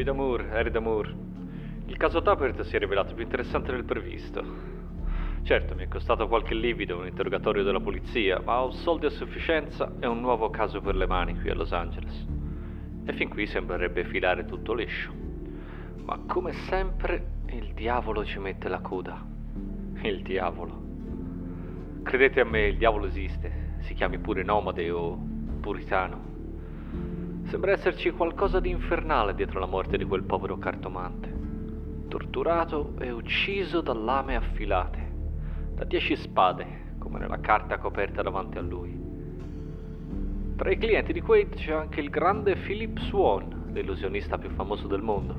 Qui da Moore, Harry da Moore. Il caso Tappert si è rivelato più interessante del previsto. Certo, mi è costato qualche livido un interrogatorio della polizia, ma ho soldi a sufficienza e un nuovo caso per le mani qui a Los Angeles. E fin qui sembrerebbe filare tutto liscio. Ma come sempre, il diavolo ci mette la coda. Il diavolo. Credete a me, il diavolo esiste, si chiami pure nomade o puritano. Sembra esserci qualcosa di infernale dietro la morte di quel povero cartomante. Torturato e ucciso da lame affilate, da dieci spade, come nella carta coperta davanti a lui. Tra i clienti di Quaid c'è anche il grande Philip Swan, l'illusionista più famoso del mondo.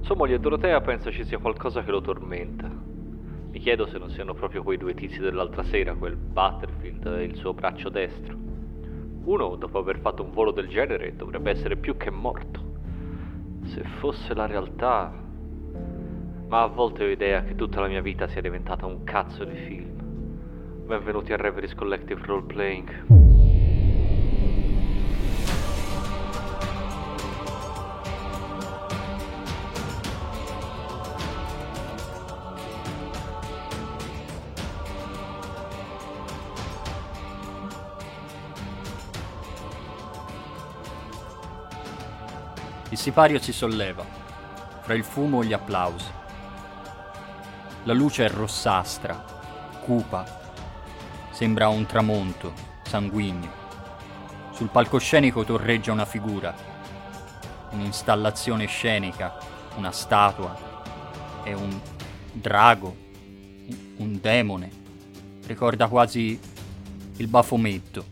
Sua moglie Dorotea pensa ci sia qualcosa che lo tormenta. Mi chiedo se non siano proprio quei due tizi dell'altra sera, quel Butterfield e il suo braccio destro. Uno, dopo aver fatto un volo del genere, dovrebbe essere più che morto. Se fosse la realtà... Ma a volte ho idea che tutta la mia vita sia diventata un cazzo di film. Benvenuti a Reveries Collective Role Il sipario si solleva, fra il fumo e gli applausi. La luce è rossastra, cupa, sembra un tramonto, sanguigno. Sul palcoscenico torreggia una figura, un'installazione scenica, una statua e un drago, un demone. Ricorda quasi il bafometto.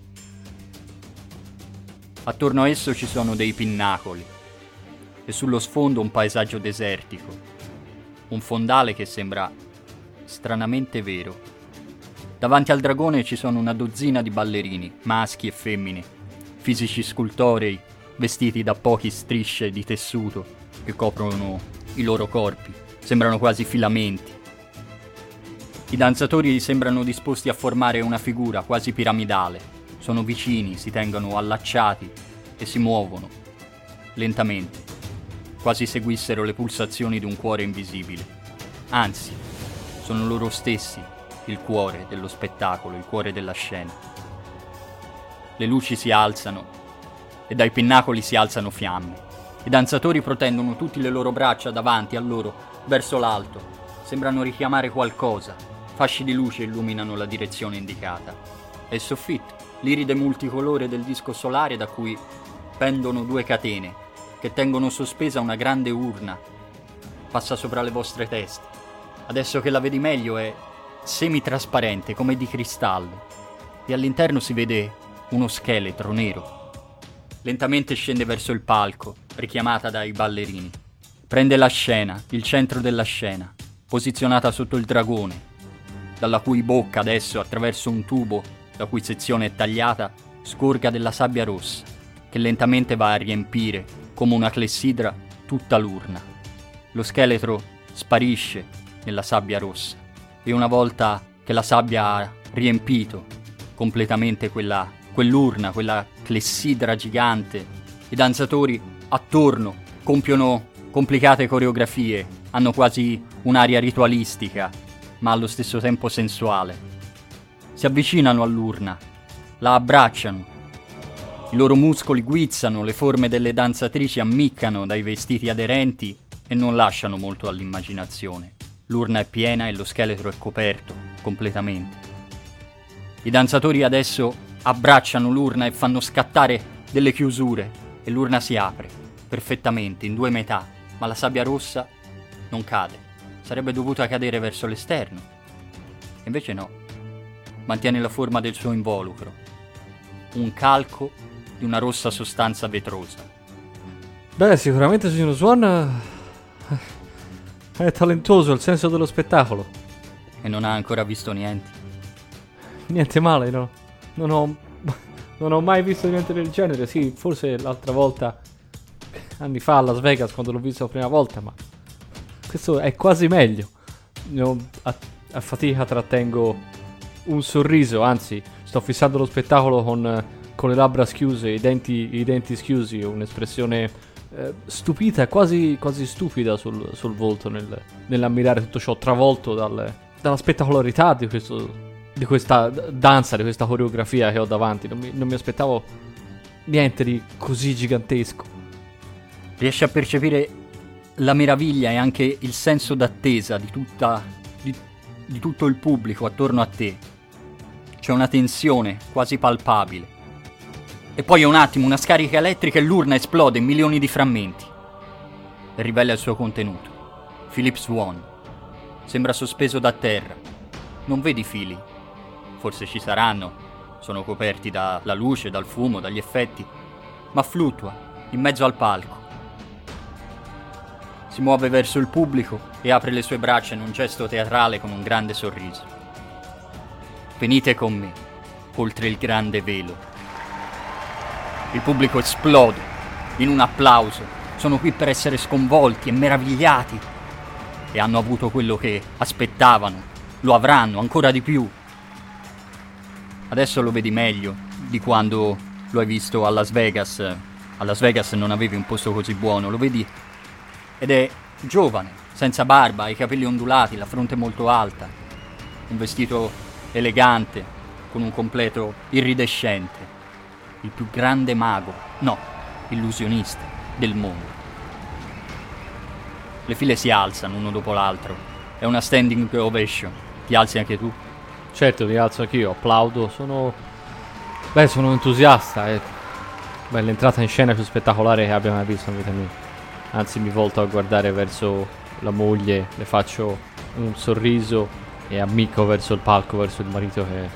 Attorno a esso ci sono dei pinnacoli, e sullo sfondo un paesaggio desertico, un fondale che sembra stranamente vero. Davanti al dragone ci sono una dozzina di ballerini, maschi e femmine, fisici scultorei, vestiti da pochi strisce di tessuto che coprono i loro corpi, sembrano quasi filamenti. I danzatori sembrano disposti a formare una figura quasi piramidale, sono vicini, si tengono allacciati e si muovono, lentamente quasi seguissero le pulsazioni di un cuore invisibile. Anzi, sono loro stessi il cuore dello spettacolo, il cuore della scena. Le luci si alzano e dai pinnacoli si alzano fiamme. I danzatori protendono tutte le loro braccia davanti a loro, verso l'alto. Sembrano richiamare qualcosa. Fasci di luce illuminano la direzione indicata. È il soffitto, l'iride multicolore del disco solare da cui pendono due catene che tengono sospesa una grande urna. Passa sopra le vostre teste. Adesso che la vedi meglio è semitrasparente come di cristallo e all'interno si vede uno scheletro nero. Lentamente scende verso il palco, richiamata dai ballerini. Prende la scena, il centro della scena, posizionata sotto il dragone, dalla cui bocca adesso, attraverso un tubo, la cui sezione è tagliata, scorga della sabbia rossa, che lentamente va a riempire come una clessidra tutta l'urna. Lo scheletro sparisce nella sabbia rossa e una volta che la sabbia ha riempito completamente quella, quell'urna, quella clessidra gigante, i danzatori attorno compiono complicate coreografie, hanno quasi un'aria ritualistica, ma allo stesso tempo sensuale. Si avvicinano all'urna, la abbracciano, i loro muscoli guizzano, le forme delle danzatrici ammiccano dai vestiti aderenti e non lasciano molto all'immaginazione. L'urna è piena e lo scheletro è coperto completamente. I danzatori adesso abbracciano l'urna e fanno scattare delle chiusure e l'urna si apre perfettamente in due metà, ma la sabbia rossa non cade. Sarebbe dovuta cadere verso l'esterno. Invece no. Mantiene la forma del suo involucro. Un calco di una rossa sostanza vetrosa. Beh, sicuramente signor Swan eh, è talentuoso al senso dello spettacolo. E non ha ancora visto niente. Niente male, no. Non ho, non ho mai visto niente del genere. Sì, forse l'altra volta, anni fa a Las Vegas, quando l'ho visto la prima volta, ma questo è quasi meglio. Io a, a fatica trattengo un sorriso, anzi, sto fissando lo spettacolo con con le labbra schiuse, i denti, i denti schiusi, un'espressione eh, stupita, quasi, quasi stupida sul, sul volto nel, nell'ammirare tutto ciò, travolto dal, dalla spettacolarità di, questo, di questa danza, di questa coreografia che ho davanti. Non mi, non mi aspettavo niente di così gigantesco. Riesci a percepire la meraviglia e anche il senso d'attesa di, tutta, di, di tutto il pubblico attorno a te. C'è una tensione quasi palpabile. E poi un attimo, una scarica elettrica e l'urna esplode in milioni di frammenti. E rivela il suo contenuto. Philip Swan. Sembra sospeso da terra. Non vedi fili. Forse ci saranno. Sono coperti dalla luce, dal fumo, dagli effetti. Ma fluttua, in mezzo al palco. Si muove verso il pubblico e apre le sue braccia in un gesto teatrale con un grande sorriso. Venite con me, oltre il grande velo. Il pubblico esplode in un applauso. Sono qui per essere sconvolti e meravigliati. E hanno avuto quello che aspettavano. Lo avranno ancora di più. Adesso lo vedi meglio di quando lo hai visto a Las Vegas. A Las Vegas non avevi un posto così buono, lo vedi ed è giovane, senza barba, i capelli ondulati, la fronte molto alta, un vestito elegante, con un completo iridescente, il più grande mago, no, illusionista del mondo. Le file si alzano uno dopo l'altro, è una standing ovation, ti alzi anche tu? Certo, mi alzo anch'io, applaudo, sono... Beh, sono entusiasta, è... Beh, l'entrata in scena più spettacolare che abbia mai visto in vita mia. Anzi, mi volto a guardare verso la moglie, le faccio un sorriso e ammicco verso il palco, verso il marito che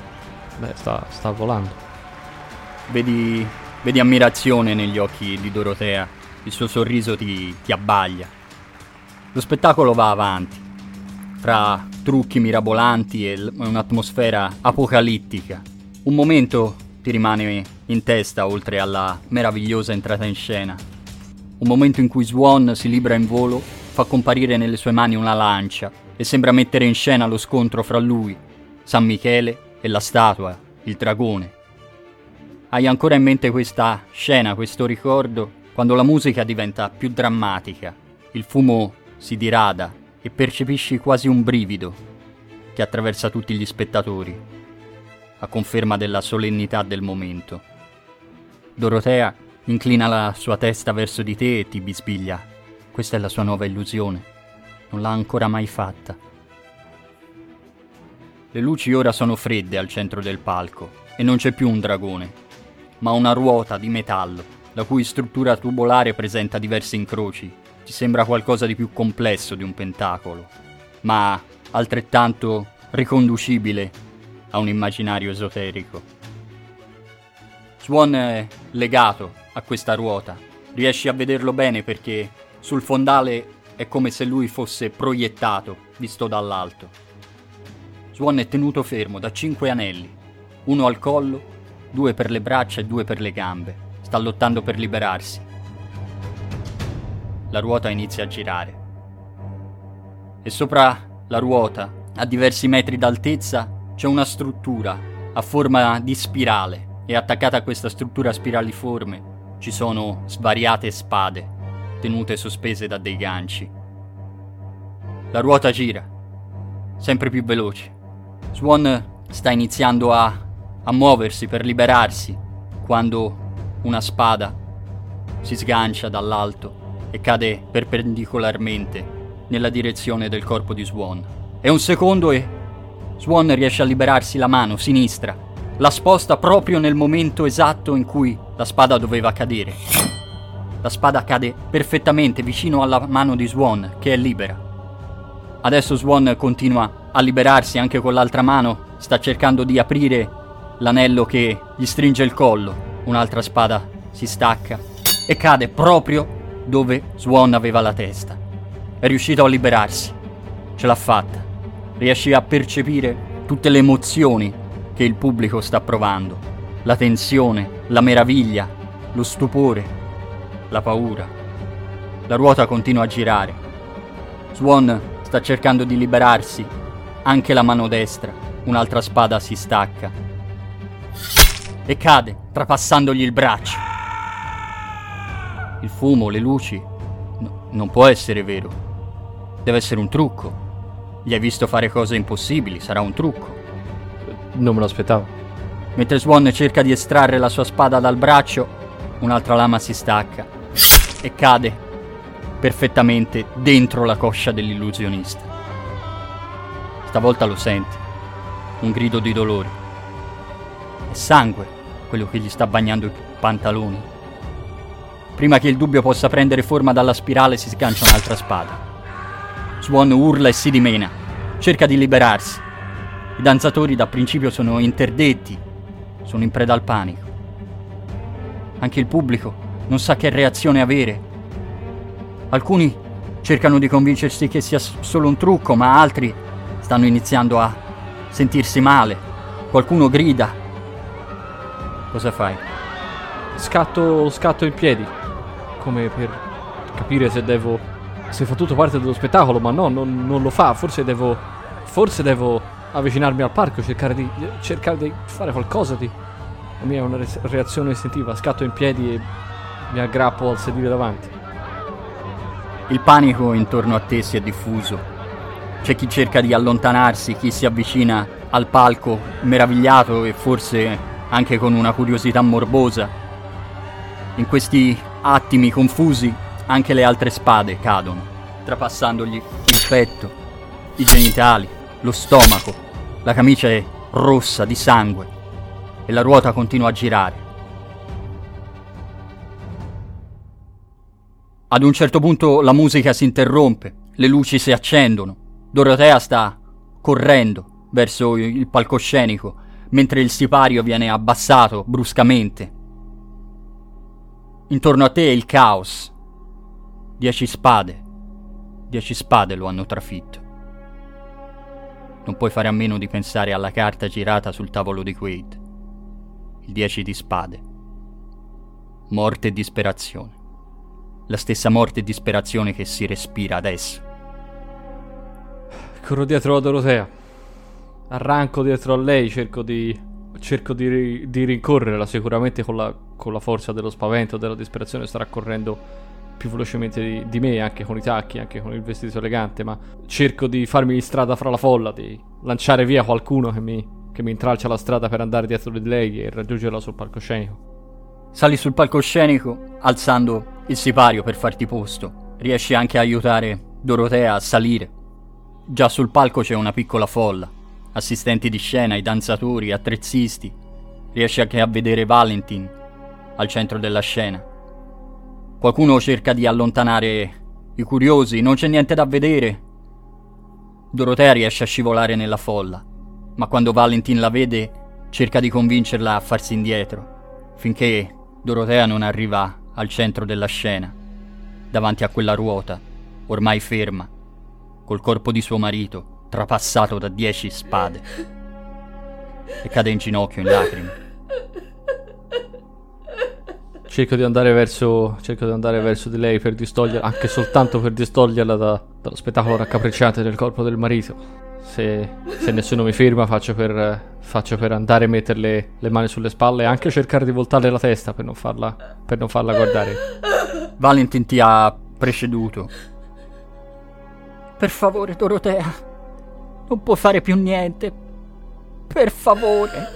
beh, sta, sta volando. Vedi, vedi ammirazione negli occhi di Dorotea, il suo sorriso ti, ti abbaglia. Lo spettacolo va avanti, fra trucchi mirabolanti e un'atmosfera apocalittica. Un momento ti rimane in testa oltre alla meravigliosa entrata in scena un momento in cui Swan si libera in volo, fa comparire nelle sue mani una lancia e sembra mettere in scena lo scontro fra lui, San Michele e la statua, il dragone. Hai ancora in mente questa scena, questo ricordo, quando la musica diventa più drammatica, il fumo si dirada e percepisci quasi un brivido che attraversa tutti gli spettatori, a conferma della solennità del momento. Dorotea Inclina la sua testa verso di te e ti bisbiglia. Questa è la sua nuova illusione. Non l'ha ancora mai fatta. Le luci ora sono fredde al centro del palco e non c'è più un dragone, ma una ruota di metallo, la cui struttura tubolare presenta diversi incroci. Ci sembra qualcosa di più complesso di un pentacolo, ma altrettanto riconducibile a un immaginario esoterico. Swan è legato a questa ruota. Riesci a vederlo bene perché sul fondale è come se lui fosse proiettato, visto dall'alto. Swan è tenuto fermo da cinque anelli, uno al collo, due per le braccia e due per le gambe. Sta lottando per liberarsi. La ruota inizia a girare. E sopra la ruota, a diversi metri d'altezza, c'è una struttura a forma di spirale e attaccata a questa struttura spiraliforme ci sono svariate spade, tenute sospese da dei ganci. La ruota gira, sempre più veloce. Swan sta iniziando a, a muoversi per liberarsi, quando una spada si sgancia dall'alto e cade perpendicolarmente nella direzione del corpo di Swan. È un secondo e Swan riesce a liberarsi la mano sinistra la sposta proprio nel momento esatto in cui la spada doveva cadere. La spada cade perfettamente vicino alla mano di Swan, che è libera. Adesso Swan continua a liberarsi anche con l'altra mano, sta cercando di aprire l'anello che gli stringe il collo. Un'altra spada si stacca e cade proprio dove Swan aveva la testa. È riuscito a liberarsi. Ce l'ha fatta. Riesce a percepire tutte le emozioni che il pubblico sta provando, la tensione, la meraviglia, lo stupore, la paura. La ruota continua a girare. Swan sta cercando di liberarsi, anche la mano destra, un'altra spada si stacca e cade, trapassandogli il braccio. il fumo, le luci. No, non può essere vero. Deve essere un trucco. Gli hai visto fare cose impossibili, sarà un trucco. Non me lo aspettavo. Mentre Swan cerca di estrarre la sua spada dal braccio, un'altra lama si stacca e cade perfettamente dentro la coscia dell'illusionista. Stavolta lo senti, un grido di dolore. È sangue quello che gli sta bagnando i pantaloni. Prima che il dubbio possa prendere forma dalla spirale si sgancia un'altra spada. Swan urla e si dimena, cerca di liberarsi. I danzatori da principio sono interdetti, sono in preda al panico. Anche il pubblico non sa che reazione avere Alcuni cercano di convincersi che sia solo un trucco, ma altri stanno iniziando a sentirsi male. Qualcuno grida. Cosa fai? Scatto, scatto in piedi, come per capire se devo... se fa tutto parte dello spettacolo, ma no, non, non lo fa. Forse devo... forse devo avvicinarmi al parco, cercare di, cercare di fare qualcosa di... La mia è una reazione istintiva, scatto in piedi e mi aggrappo al sedile davanti. Il panico intorno a te si è diffuso. C'è chi cerca di allontanarsi, chi si avvicina al palco meravigliato e forse anche con una curiosità morbosa. In questi attimi confusi anche le altre spade cadono, trapassandogli il petto, i genitali, lo stomaco. La camicia è rossa di sangue e la ruota continua a girare. Ad un certo punto la musica si interrompe, le luci si accendono. Dorotea sta correndo verso il palcoscenico, mentre il sipario viene abbassato bruscamente. Intorno a te è il caos. Dieci spade. Dieci spade lo hanno trafitto. Non puoi fare a meno di pensare alla carta girata sul tavolo di Quaid. Il dieci di spade. Morte e disperazione la stessa morte e disperazione che si respira adesso. Corro dietro a Dorotea. Arranco dietro a lei, cerco di. cerco di, di rincorrerla. Sicuramente con la, con la, forza dello spavento, della disperazione, starà correndo più velocemente di, di, me, anche con i tacchi, anche con il vestito elegante. Ma cerco di farmi strada fra la folla, di lanciare via qualcuno che mi, che mi intralcia la strada per andare dietro di lei e raggiungerla sul palcoscenico. Sali sul palcoscenico alzando il sipario per farti posto. Riesci anche a aiutare Dorotea a salire. Già sul palco c'è una piccola folla. Assistenti di scena, i danzatori, attrezzisti. Riesci anche a vedere Valentin al centro della scena. Qualcuno cerca di allontanare i curiosi, non c'è niente da vedere. Dorotea riesce a scivolare nella folla, ma quando Valentin la vede cerca di convincerla a farsi indietro, finché Dorotea non arriva al centro della scena, davanti a quella ruota, ormai ferma, col corpo di suo marito trapassato da dieci spade, e cade in ginocchio in lacrime. Cerco di andare verso. Cerco di andare verso di lei per distoglierla, anche soltanto per distoglierla da, dallo spettacolo raccapricciante del corpo del marito. Se, se nessuno mi ferma, faccio per, faccio per andare a metterle le mani sulle spalle e anche cercare di voltarle la testa per non farla, per non farla guardare. Valentin ti ha preceduto. Per favore, Dorotea, non può fare più niente. Per favore.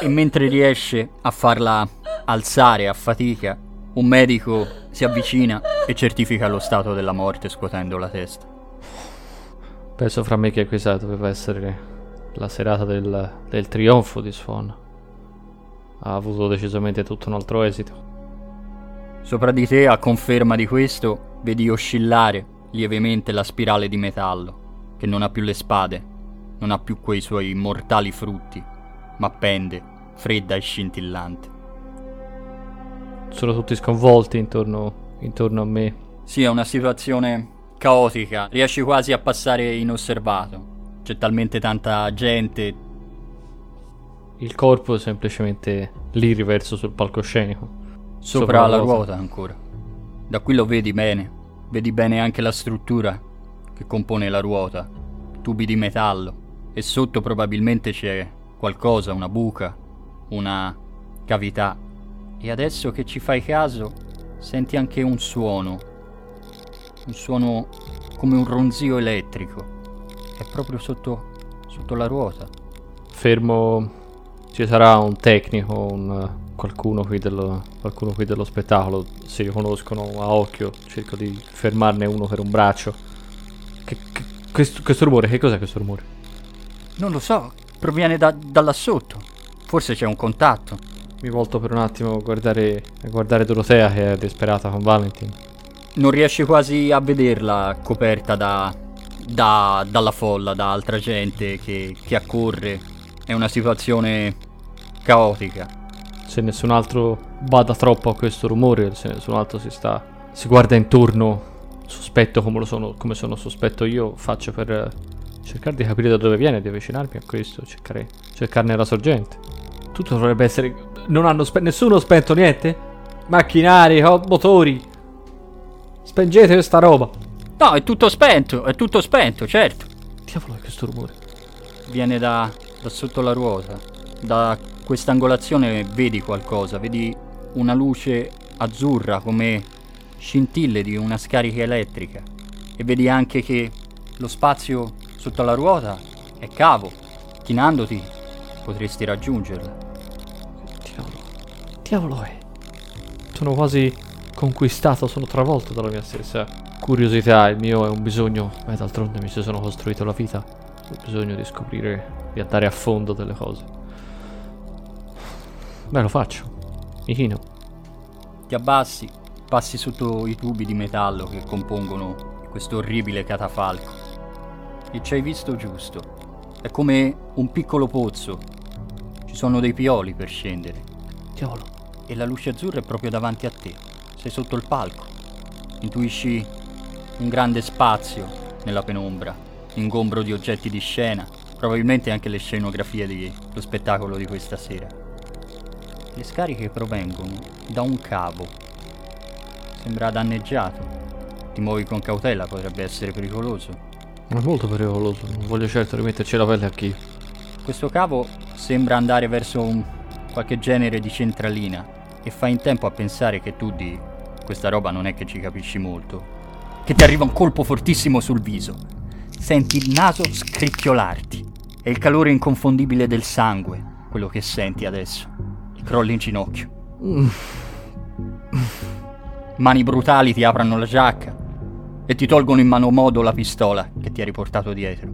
E mentre riesce a farla alzare a fatica, un medico si avvicina e certifica lo stato della morte scuotendo la testa. Penso fra me che questa doveva essere la serata del, del trionfo di Swan. Ha avuto decisamente tutto un altro esito. Sopra di te, a conferma di questo, vedi oscillare lievemente la spirale di metallo, che non ha più le spade, non ha più quei suoi mortali frutti, ma pende, fredda e scintillante. Sono tutti sconvolti intorno, intorno a me. Sì, è una situazione caotica, riesci quasi a passare inosservato. C'è talmente tanta gente. Il corpo è semplicemente lì riverso sul palcoscenico. Sopra, Sopra la ruota ancora. Da qui lo vedi bene. Vedi bene anche la struttura che compone la ruota. Tubi di metallo. E sotto probabilmente c'è qualcosa, una buca, una cavità. E adesso che ci fai caso, senti anche un suono, un suono come un ronzio elettrico, è proprio sotto, sotto la ruota. Fermo, ci sarà un tecnico, un, qualcuno, qui dello, qualcuno qui dello spettacolo, si riconoscono a occhio, cerco di fermarne uno per un braccio. Questo, questo rumore, che cos'è questo rumore? Non lo so, proviene da, da là sotto. Forse c'è un contatto. Mi volto per un attimo a guardare, a guardare Dorotea che è disperata con Valentin. Non riesci quasi a vederla coperta da, da, dalla folla, da altra gente che, che accorre. È una situazione caotica. Se nessun altro bada troppo a questo rumore, se nessun altro si sta. si guarda intorno, sospetto come lo sono, come sono sospetto io, faccio per eh, cercare di capire da dove viene, di avvicinarmi a questo, cercare, cercarne la sorgente. Tutto dovrebbe essere. Non hanno spe- nessuno ha spento niente? Macchinari, motori. Spengete questa roba. No, è tutto spento, è tutto spento, certo. Diavolo è questo rumore. Viene da, da sotto la ruota. Da questa angolazione vedi qualcosa, vedi una luce azzurra come scintille di una scarica elettrica. E vedi anche che lo spazio sotto la ruota è cavo. Chinandoti potresti raggiungerla. Diavolo. Diavolo è. Sono quasi conquistato, sono travolto dalla mia stessa curiosità. Il mio è un bisogno. Beh, d'altronde mi ci sono costruito la vita. Ho bisogno di scoprire, di andare a fondo delle cose. Beh, lo faccio. Mi chino. Ti abbassi, passi sotto i tubi di metallo che compongono questo orribile catafalco. E ci hai visto giusto. È come un piccolo pozzo. Ci sono dei pioli per scendere. Diavolo. E la luce azzurra è proprio davanti a te. Sei sotto il palco. Intuisci un grande spazio nella penombra, ingombro di oggetti di scena, probabilmente anche le scenografie dello spettacolo di questa sera. Le scariche provengono da un cavo. Sembra danneggiato. Ti muovi con cautela, potrebbe essere pericoloso. È molto pericoloso. Non voglio certo rimetterci la pelle a chi. Questo cavo sembra andare verso un qualche genere di centralina e fai in tempo a pensare che tu di questa roba non è che ci capisci molto. Che ti arriva un colpo fortissimo sul viso. Senti il naso scricchiolarti e il calore inconfondibile del sangue, quello che senti adesso. Ti crolli in ginocchio. Mani brutali ti aprono la giacca e ti tolgono in mano modo la pistola che ti hai riportato dietro.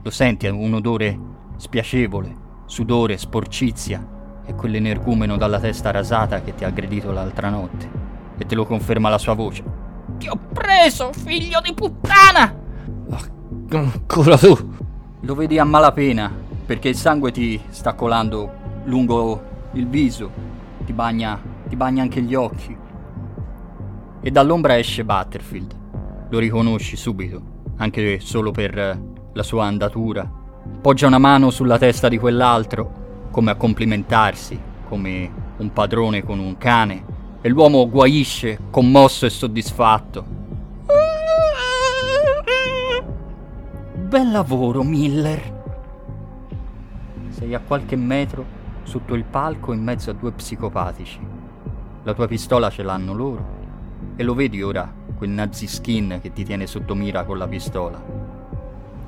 Lo senti, un odore spiacevole, sudore, sporcizia e quell'energumeno dalla testa rasata che ti ha aggredito l'altra notte. E te lo conferma la sua voce. Ti ho preso, figlio di puttana! Ancora tu! Lo vedi a malapena, perché il sangue ti sta colando lungo il viso, ti bagna, ti bagna anche gli occhi. E dall'ombra esce Butterfield. Lo riconosci subito, anche solo per la sua andatura. Poggia una mano sulla testa di quell'altro come a complimentarsi, come un padrone con un cane, e l'uomo guaisce, commosso e soddisfatto. Bel lavoro, Miller. Sei a qualche metro sotto il palco in mezzo a due psicopatici. La tua pistola ce l'hanno loro. E lo vedi ora, quel nazi skin che ti tiene sotto mira con la pistola.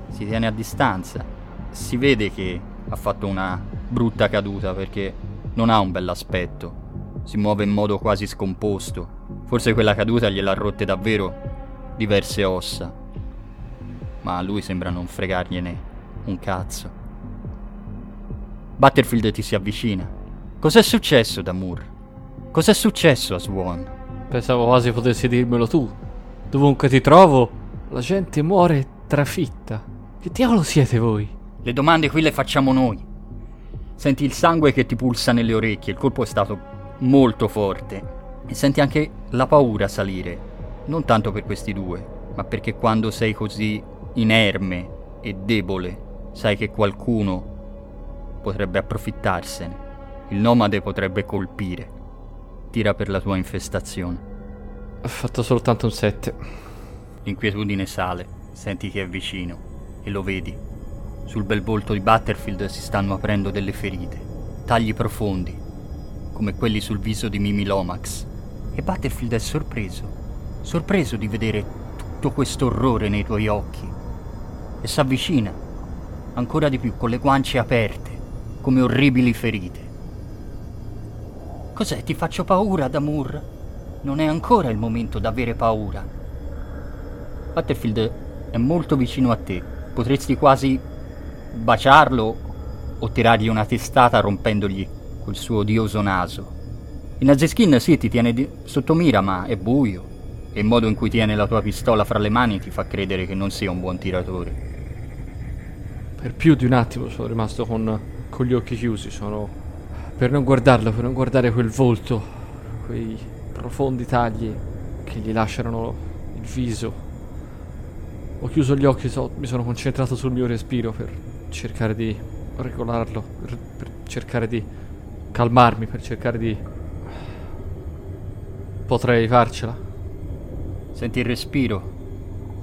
Si tiene a distanza. Si vede che ha fatto una brutta caduta perché non ha un bell'aspetto. Si muove in modo quasi scomposto. Forse quella caduta gliel'ha rotte davvero diverse ossa. Ma a lui sembra non fregargliene un cazzo. Butterfield ti si avvicina. Cos'è successo da Moore? Cos'è successo a Swan? Pensavo quasi potessi dirmelo tu. Dovunque ti trovo, la gente muore trafitta. Che diavolo siete voi? Le domande qui le facciamo noi. Senti il sangue che ti pulsa nelle orecchie, il colpo è stato molto forte. E senti anche la paura salire. Non tanto per questi due, ma perché quando sei così inerme e debole, sai che qualcuno potrebbe approfittarsene. Il nomade potrebbe colpire. Tira per la tua infestazione. Ho fatto soltanto un 7. L'inquietudine sale, senti che è vicino e lo vedi. Sul bel volto di Butterfield si stanno aprendo delle ferite, tagli profondi, come quelli sul viso di Mimi Lomax, E Battlefield è sorpreso, sorpreso di vedere tutto questo orrore nei tuoi occhi. E s'avvicina, ancora di più, con le guance aperte, come orribili ferite. Cos'è? Ti faccio paura, Damur? Non è ancora il momento d'avere paura. Battlefield è molto vicino a te. Potresti quasi baciarlo o tirargli una testata rompendogli quel suo odioso naso. Il Naziskin sì, ti tiene di- sotto mira, ma è buio. E il modo in cui tiene la tua pistola fra le mani ti fa credere che non sia un buon tiratore. Per più di un attimo sono rimasto con, con gli occhi chiusi, sono... Per non guardarlo, per non guardare quel volto, quei profondi tagli che gli lasciano il viso. Ho chiuso gli occhi, so- mi sono concentrato sul mio respiro per cercare di regolarlo, per, per cercare di calmarmi, per cercare di... Potrei farcela. Senti il respiro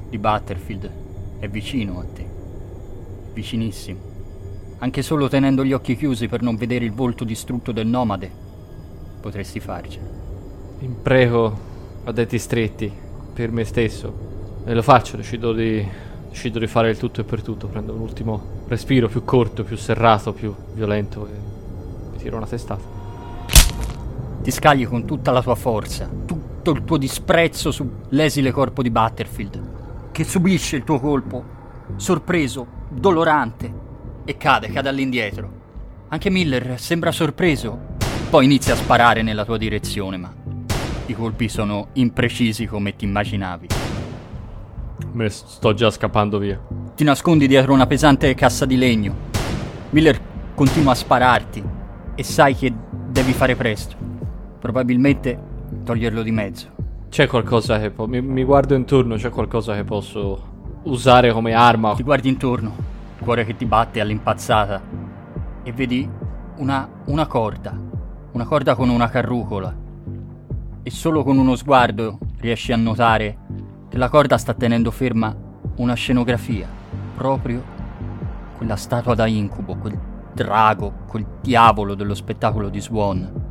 di Battlefield. È vicino a te. Vicinissimo. Anche solo tenendo gli occhi chiusi per non vedere il volto distrutto del nomade, potresti farcela. Impreco a denti stretti per me stesso e lo faccio, decido di, decido di fare il tutto e per tutto, prendo un ultimo respiro più corto, più serrato, più violento e mi tiro una testata. Ti scagli con tutta la tua forza, tutto il tuo disprezzo sull'esile corpo di Battlefield, che subisce il tuo colpo, sorpreso, dolorante, e cade, cade all'indietro. Anche Miller sembra sorpreso, poi inizia a sparare nella tua direzione, ma i colpi sono imprecisi come ti immaginavi. Me sto già scappando via. Ti nascondi dietro una pesante cassa di legno. Miller continua a spararti e sai che devi fare presto. Probabilmente toglierlo di mezzo. C'è qualcosa che po- mi, mi guardo intorno, c'è qualcosa che posso usare come arma. Ti guardi intorno, cuore che ti batte all'impazzata e vedi una, una corda, una corda con una carrucola. E solo con uno sguardo riesci a notare che la corda sta tenendo ferma una scenografia, proprio quella statua da incubo, quel drago, quel diavolo dello spettacolo di Swan.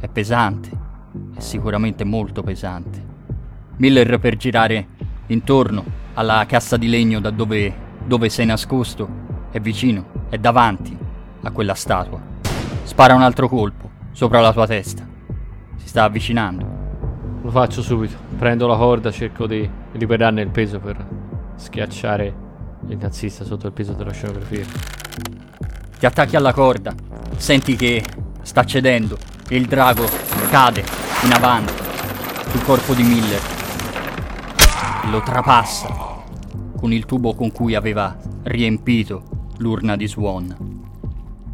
È pesante, è sicuramente molto pesante. Miller per girare intorno alla cassa di legno da dove, dove sei nascosto è vicino, è davanti a quella statua. Spara un altro colpo sopra la tua testa. Si sta avvicinando. Lo faccio subito. Prendo la corda, cerco di liberarne il peso per schiacciare il nazista sotto il peso della scenografia. Ti attacchi alla corda, senti che sta cedendo e il drago cade in avanti sul corpo di Miller. Lo trapassa con il tubo con cui aveva riempito l'urna di Swan.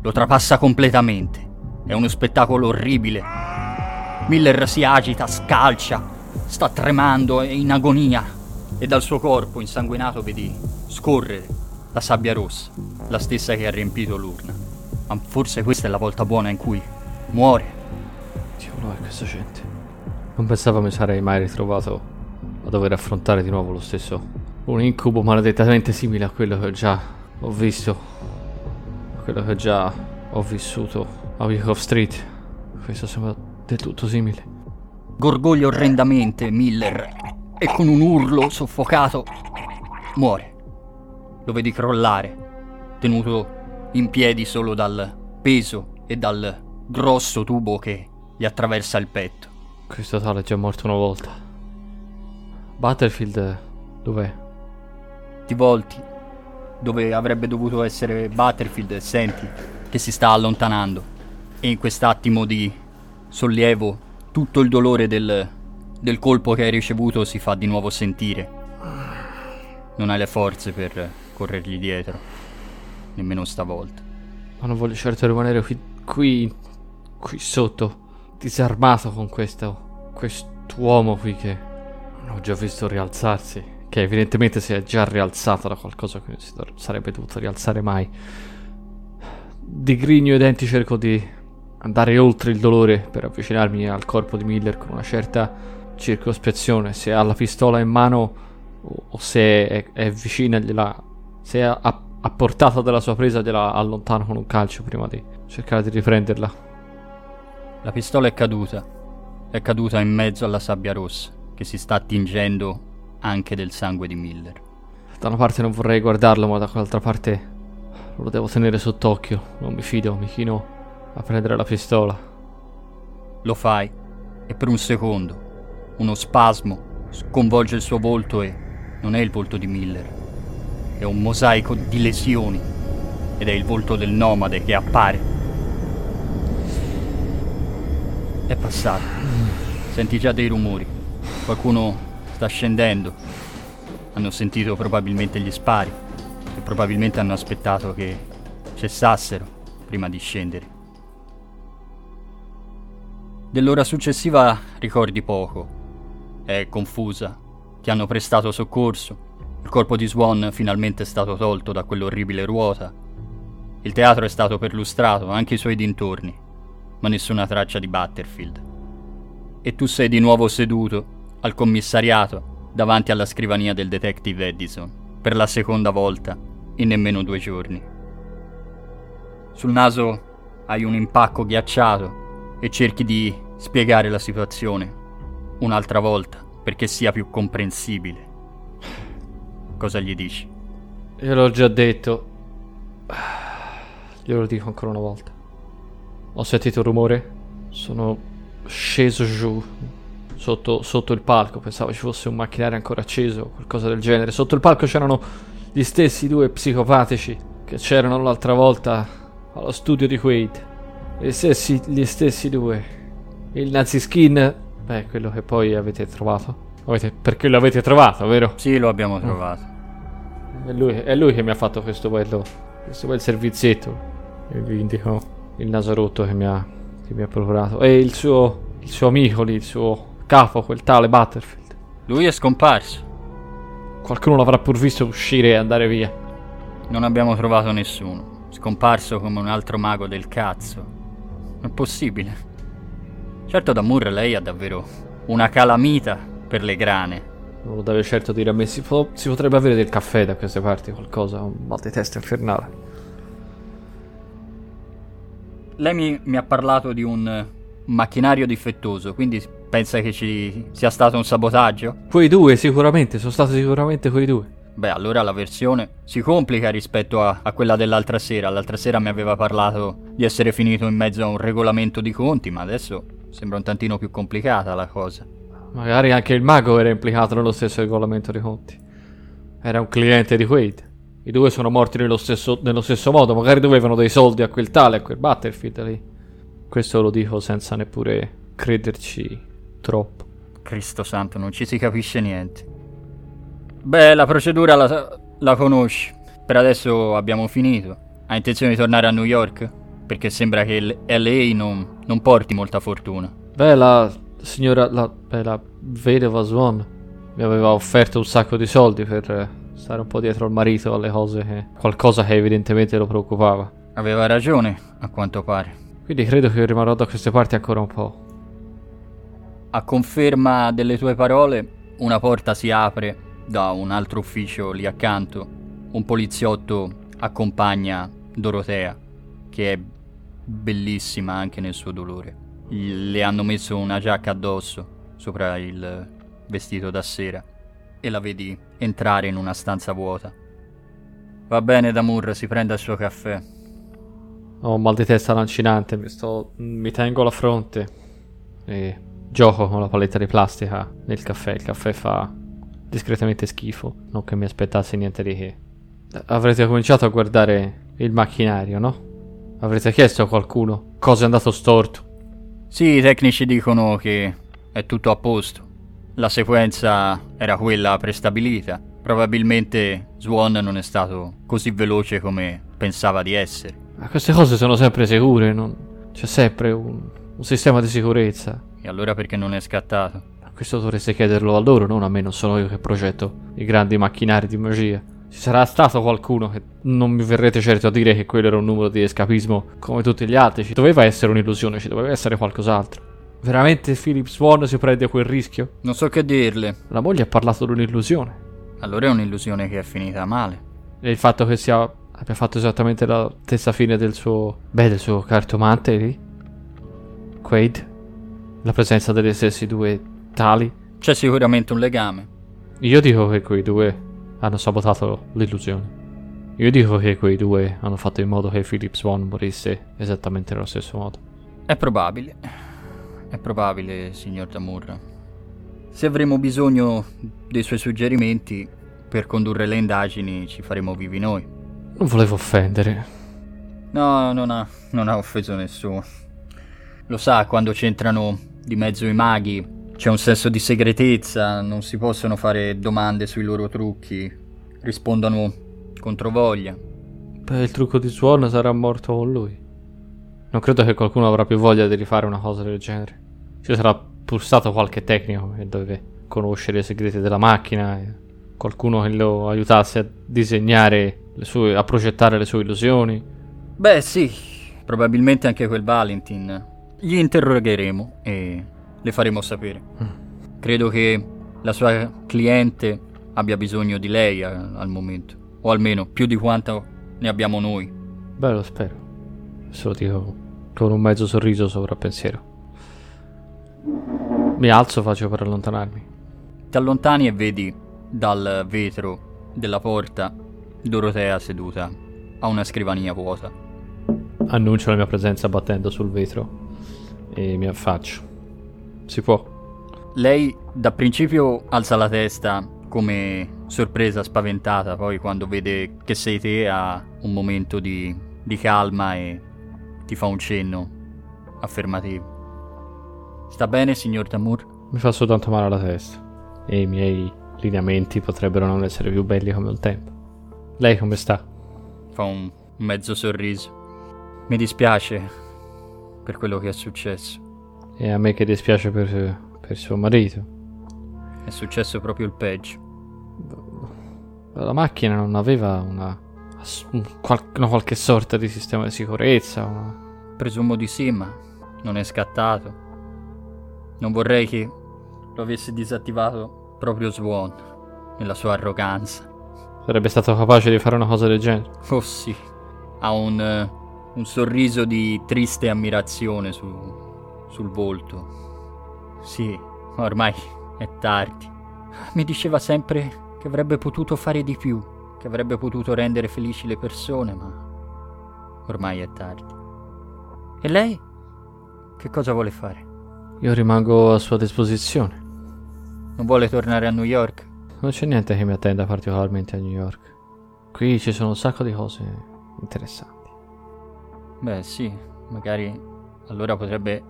Lo trapassa completamente. È uno spettacolo orribile. Miller si agita, scalcia, sta tremando, è in agonia e dal suo corpo insanguinato vedi scorrere la sabbia rossa, la stessa che ha riempito l'urna. Ma forse questa è la volta buona in cui muore. Diavolo è questa gente. Non pensavo mi sarei mai ritrovato a dover affrontare di nuovo lo stesso. Un incubo maledettamente simile a quello che già ho visto. A quello che già ho vissuto a Wyckoff Street. Questo sembra del tutto simile. Gorgoglia orrendamente Miller e con un urlo soffocato muore. Lo vedi crollare, tenuto in piedi solo dal peso e dal grosso tubo che gli attraversa il petto. Questo tale è già morto una volta. Battlefield dov'è? Ti volti dove avrebbe dovuto essere Battlefield e senti che si sta allontanando. E in quest'attimo di sollievo tutto il dolore del, del colpo che hai ricevuto si fa di nuovo sentire. Non hai le forze per corrergli dietro, nemmeno stavolta. Ma non voglio certo rimanere qui, qui, qui sotto, disarmato con questo, quest'uomo qui che ho già visto rialzarsi, che evidentemente si è già rialzato da qualcosa che non si sarebbe dovuto rialzare mai. Di grigno i denti cerco di andare oltre il dolore per avvicinarmi al corpo di Miller con una certa circospezione. Se ha la pistola in mano o, o se è, è vicina, gliela, se è a, a portata della sua presa, gliela allontano con un calcio prima di cercare di riprenderla. La pistola è caduta è caduta in mezzo alla sabbia rossa, che si sta attingendo anche del sangue di Miller. Da una parte non vorrei guardarlo, ma dall'altra parte lo devo tenere sott'occhio. Non mi fido, mi chino a prendere la pistola. Lo fai e per un secondo uno spasmo sconvolge il suo volto e non è il volto di Miller, è un mosaico di lesioni ed è il volto del nomade che appare. È passato. Senti già dei rumori. Qualcuno sta scendendo. Hanno sentito probabilmente gli spari e probabilmente hanno aspettato che cessassero prima di scendere. Dell'ora successiva ricordi poco. È confusa. Ti hanno prestato soccorso. Il corpo di Swan finalmente è stato tolto da quell'orribile ruota. Il teatro è stato perlustrato, anche i suoi dintorni, ma nessuna traccia di Butterfield. E tu sei di nuovo seduto al commissariato davanti alla scrivania del detective Edison, per la seconda volta in nemmeno due giorni. Sul naso hai un impacco ghiacciato e cerchi di spiegare la situazione un'altra volta perché sia più comprensibile. Cosa gli dici? Io l'ho già detto. Glielo dico ancora una volta. Ho sentito un rumore. Sono sceso giù. Sotto, sotto il palco. Pensavo ci fosse un macchinario ancora acceso o qualcosa del genere. Sotto il palco c'erano gli stessi due psicopatici che c'erano l'altra volta allo studio di Quaid. Gli stessi, gli stessi due. Il Nazi Skin. Beh, quello che poi avete trovato. Avete, perché lo avete trovato, vero? Sì, lo abbiamo trovato. È lui, è lui che mi ha fatto questo bello. Questo bel servizietto. E vi indico il naso rotto che mi ha, che mi ha procurato. E il suo, il suo amico lì, il suo capo, quel tale Butterfield. Lui è scomparso. Qualcuno l'avrà pur visto uscire e andare via. Non abbiamo trovato nessuno. Scomparso come un altro mago del cazzo. È possibile. Certo, da Moore lei ha davvero una calamita per le grane. Non lo deve certo dire a me. Si, po- si potrebbe avere del caffè da queste parti, qualcosa, un mal di testa infernale. Lei mi, mi ha parlato di un macchinario difettoso, quindi pensa che ci sia stato un sabotaggio? Quei due, sicuramente, sono stati sicuramente quei due. Beh, allora la versione si complica rispetto a, a, quella dell'altra sera. L'altra sera mi aveva parlato di essere finito in mezzo a un regolamento di conti, ma adesso sembra un tantino più complicata la cosa. Magari anche il mago era implicato nello stesso regolamento di conti. Era un cliente di Quaid. I due sono morti nello stesso, nello stesso modo. Magari dovevano dei soldi a quel tale, a quel Battlefield lì. Questo lo dico senza neppure crederci troppo. Cristo santo, non ci si capisce niente. Beh, la procedura la, la conosci. Per adesso abbiamo finito. Ha intenzione di tornare a New York? Perché sembra che LA non, non porti molta fortuna. Beh, la signora, la, beh, la vedova Swan mi aveva offerto un sacco di soldi per stare un po' dietro al marito alle cose che... qualcosa che evidentemente lo preoccupava. Aveva ragione, a quanto pare. Quindi credo che rimarrò da queste parti ancora un po'. A conferma delle tue parole, una porta si apre da un altro ufficio lì accanto. Un poliziotto accompagna Dorotea, che è bellissima anche nel suo dolore. Le hanno messo una giacca addosso sopra il vestito da sera e la vedi entrare in una stanza vuota. Va bene, Damur, si prenda il suo caffè. Ho un mal di testa lancinante, mi, sto, mi tengo la fronte e gioco con la paletta di plastica nel caffè. Il caffè fa discretamente schifo, non che mi aspettassi niente di che. Avrete cominciato a guardare il macchinario, no? Avrete chiesto a qualcuno cosa è andato storto. Sì, i tecnici dicono che è tutto a posto. La sequenza era quella prestabilita. Probabilmente Swan non è stato così veloce come pensava di essere. Ma queste cose sono sempre sicure, non... c'è sempre un, un sistema di sicurezza. E allora perché non è scattato? Questo dovreste chiederlo a loro, non a me, non sono io che progetto i grandi macchinari di magia. Ci sarà stato qualcuno che non mi verrete certo a dire che quello era un numero di escapismo come tutti gli altri. Ci doveva essere un'illusione, ci doveva essere qualcos'altro. Veramente Philip Swan si prende quel rischio? Non so che dirle. La moglie ha parlato di un'illusione. Allora è un'illusione che è finita male. E il fatto che sia, abbia fatto esattamente la stessa fine del suo... Beh, del suo cartomante lì? Quaid? la presenza degli stessi due tali? C'è sicuramente un legame. Io dico che quei due hanno sabotato l'illusione. Io dico che quei due hanno fatto in modo che Philip Swan morisse esattamente nello stesso modo. È probabile. È probabile, signor Damurra. Se avremo bisogno dei suoi suggerimenti per condurre le indagini, ci faremo vivi noi. Non volevo offendere. No, non ha, non ha offeso nessuno. Lo sa, quando c'entrano di mezzo i maghi, c'è un senso di segretezza, non si possono fare domande sui loro trucchi, rispondono contro voglia. Beh, il trucco di Swan sarà morto con lui. Non credo che qualcuno avrà più voglia di rifare una cosa del genere. Ci sarà pur stato qualche tecnico che deve conoscere i segreti della macchina, qualcuno che lo aiutasse a disegnare le sue, a progettare le sue illusioni. Beh, sì, probabilmente anche quel Valentin. Gli interrogheremo e le faremo sapere. Credo che la sua cliente abbia bisogno di lei a- al momento, o almeno più di quanto ne abbiamo noi. Beh, lo spero. Se lo dico con un mezzo sorriso sovrappensiero. Mi alzo, faccio per allontanarmi. Ti allontani e vedi dal vetro della porta Dorotea seduta a una scrivania vuota. Annuncio la mia presenza battendo sul vetro e mi affaccio. Si può. Lei da principio alza la testa come sorpresa, spaventata, poi quando vede che sei te ha un momento di, di calma e ti fa un cenno affermativo. Sta bene, signor Tamur? Mi fa soltanto male alla testa e i miei lineamenti potrebbero non essere più belli come un tempo. Lei come sta? Fa un mezzo sorriso. Mi dispiace per quello che è successo. E a me che dispiace per, per suo marito. È successo proprio il peggio. La macchina non aveva una, una qualche sorta di sistema di sicurezza. una- Presumo di sì, ma non è scattato. Non vorrei che lo avesse disattivato proprio Swan, nella sua arroganza. Sarebbe stato capace di fare una cosa del genere. Oh sì, ha un, eh, un sorriso di triste ammirazione su- sul volto. Sì, ma ormai è tardi. Mi diceva sempre che avrebbe potuto fare di più, che avrebbe potuto rendere felici le persone, ma ormai è tardi. E lei? Che cosa vuole fare? Io rimango a sua disposizione. Non vuole tornare a New York? Non c'è niente che mi attenda particolarmente a New York. Qui ci sono un sacco di cose interessanti. Beh, sì, magari allora potrebbe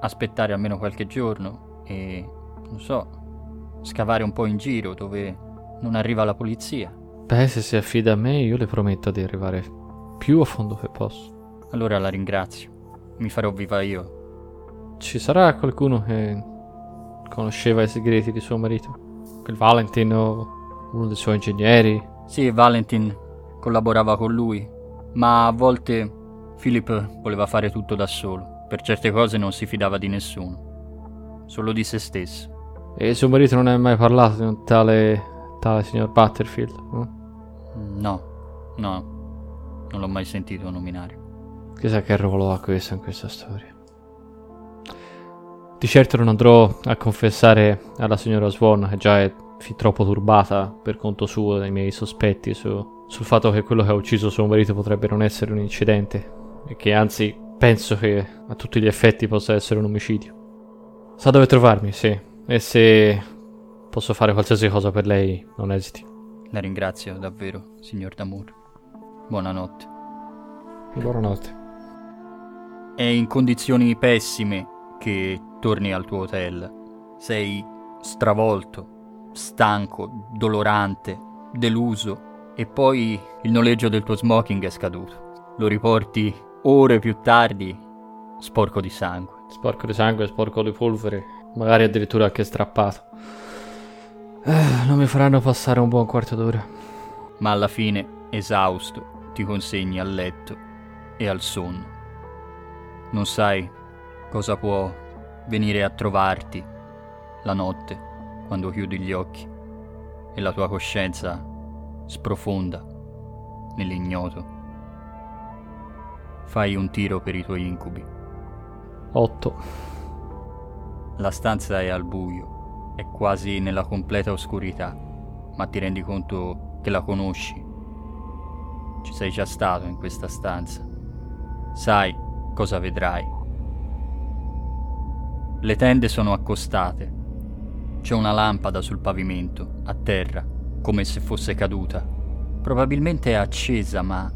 aspettare almeno qualche giorno e, non so, scavare un po' in giro dove non arriva la polizia. Beh, se si affida a me, io le prometto di arrivare più a fondo che posso. Allora la ringrazio. Mi farò viva io. Ci sarà qualcuno che conosceva i segreti di suo marito? Quel Valentin o uno dei suoi ingegneri? Sì, Valentin collaborava con lui, ma a volte Philip voleva fare tutto da solo. Per certe cose non si fidava di nessuno, solo di se stesso. E suo marito non ha mai parlato di un tale, tale signor Butterfield? no? No, no, non l'ho mai sentito nominare. Chissà che ruolo ha questo in questa storia. Di certo non andrò a confessare alla signora Swan, che già è fin troppo turbata per conto suo dai miei sospetti su- sul fatto che quello che ha ucciso suo marito potrebbe non essere un incidente, e che anzi penso che a tutti gli effetti possa essere un omicidio. Sa dove trovarmi, sì, e se posso fare qualsiasi cosa per lei, non esiti. La ringrazio davvero, signor Damour. Buonanotte. Buonanotte. È in condizioni pessime che torni al tuo hotel. Sei stravolto, stanco, dolorante, deluso e poi il noleggio del tuo smoking è scaduto. Lo riporti ore più tardi, sporco di sangue. Sporco di sangue, sporco di polvere, magari addirittura anche strappato. Eh, non mi faranno passare un buon quarto d'ora. Ma alla fine, esausto, ti consegni al letto e al sonno. Non sai cosa può venire a trovarti la notte quando chiudi gli occhi e la tua coscienza sprofonda nell'ignoto. Fai un tiro per i tuoi incubi. 8. La stanza è al buio, è quasi nella completa oscurità, ma ti rendi conto che la conosci. Ci sei già stato in questa stanza. Sai cosa vedrai. Le tende sono accostate. C'è una lampada sul pavimento, a terra, come se fosse caduta. Probabilmente è accesa, ma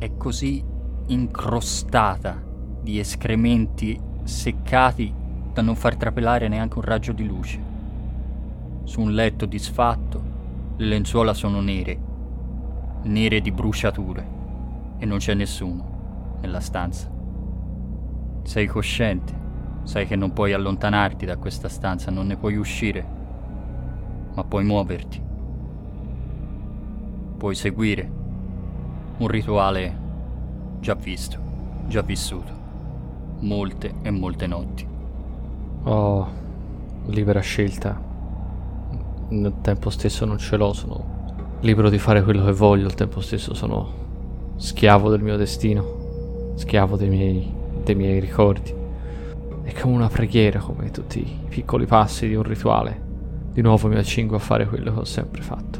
è così incrostata di escrementi seccati da non far trapelare neanche un raggio di luce. Su un letto disfatto, le lenzuola sono nere, nere di bruciature, e non c'è nessuno nella stanza. Sei cosciente, sai che non puoi allontanarti da questa stanza, non ne puoi uscire, ma puoi muoverti. Puoi seguire un rituale già visto, già vissuto, molte e molte notti. Ho libera scelta. Nel tempo stesso non ce l'ho, sono libero di fare quello che voglio, al tempo stesso sono schiavo del mio destino, schiavo dei miei, dei miei ricordi. È come una preghiera, come tutti i piccoli passi di un rituale. Di nuovo mi accingo a fare quello che ho sempre fatto.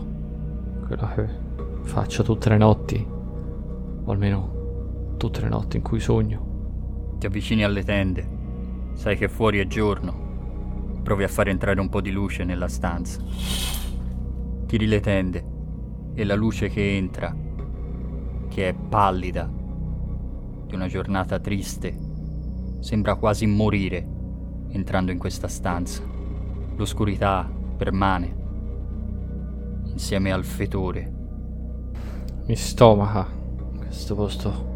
Quello che faccio tutte le notti, o almeno tutte le notti in cui sogno. Ti avvicini alle tende, sai che fuori è giorno, provi a far entrare un po' di luce nella stanza. Tiri le tende e la luce che entra, che è pallida, di una giornata triste, sembra quasi morire entrando in questa stanza. L'oscurità permane insieme al fetore. Mi stomaca questo posto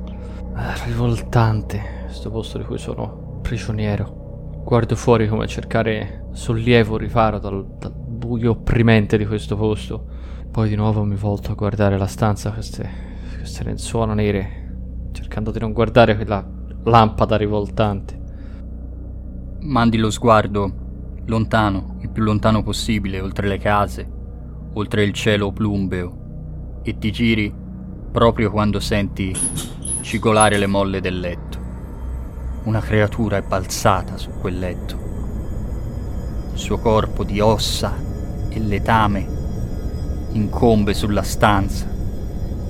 rivoltante, questo posto di cui sono prigioniero. Guardo fuori come a cercare sollievo, riparo dal, dal buio opprimente di questo posto. Poi di nuovo mi volto a guardare la stanza, queste, queste lenzuola nere, cercando di non guardare quella lampada rivoltante. Mandi lo sguardo lontano, il più lontano possibile, oltre le case, oltre il cielo plumbeo, e ti giri proprio quando senti cigolare le molle del letto. Una creatura è balzata su quel letto. Il suo corpo di ossa e letame incombe sulla stanza,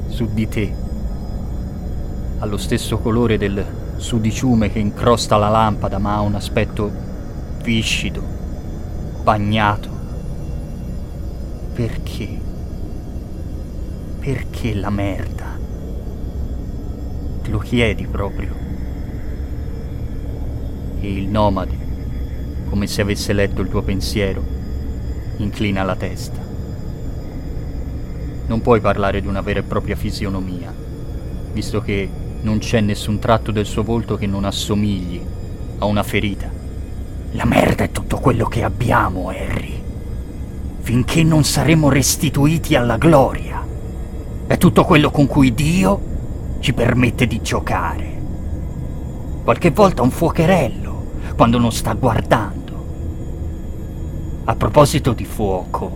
su di te. Ha lo stesso colore del sudiciume che incrosta la lampada, ma ha un aspetto viscido, bagnato. Perché? Perché la merda? Lo chiedi proprio. E il nomade, come se avesse letto il tuo pensiero, inclina la testa. Non puoi parlare di una vera e propria fisionomia, visto che non c'è nessun tratto del suo volto che non assomigli a una ferita. La merda è tutto quello che abbiamo, Harry. Finché non saremo restituiti alla gloria. È tutto quello con cui Dio ci permette di giocare. Qualche volta un fuocherello, quando non sta guardando. A proposito di fuoco,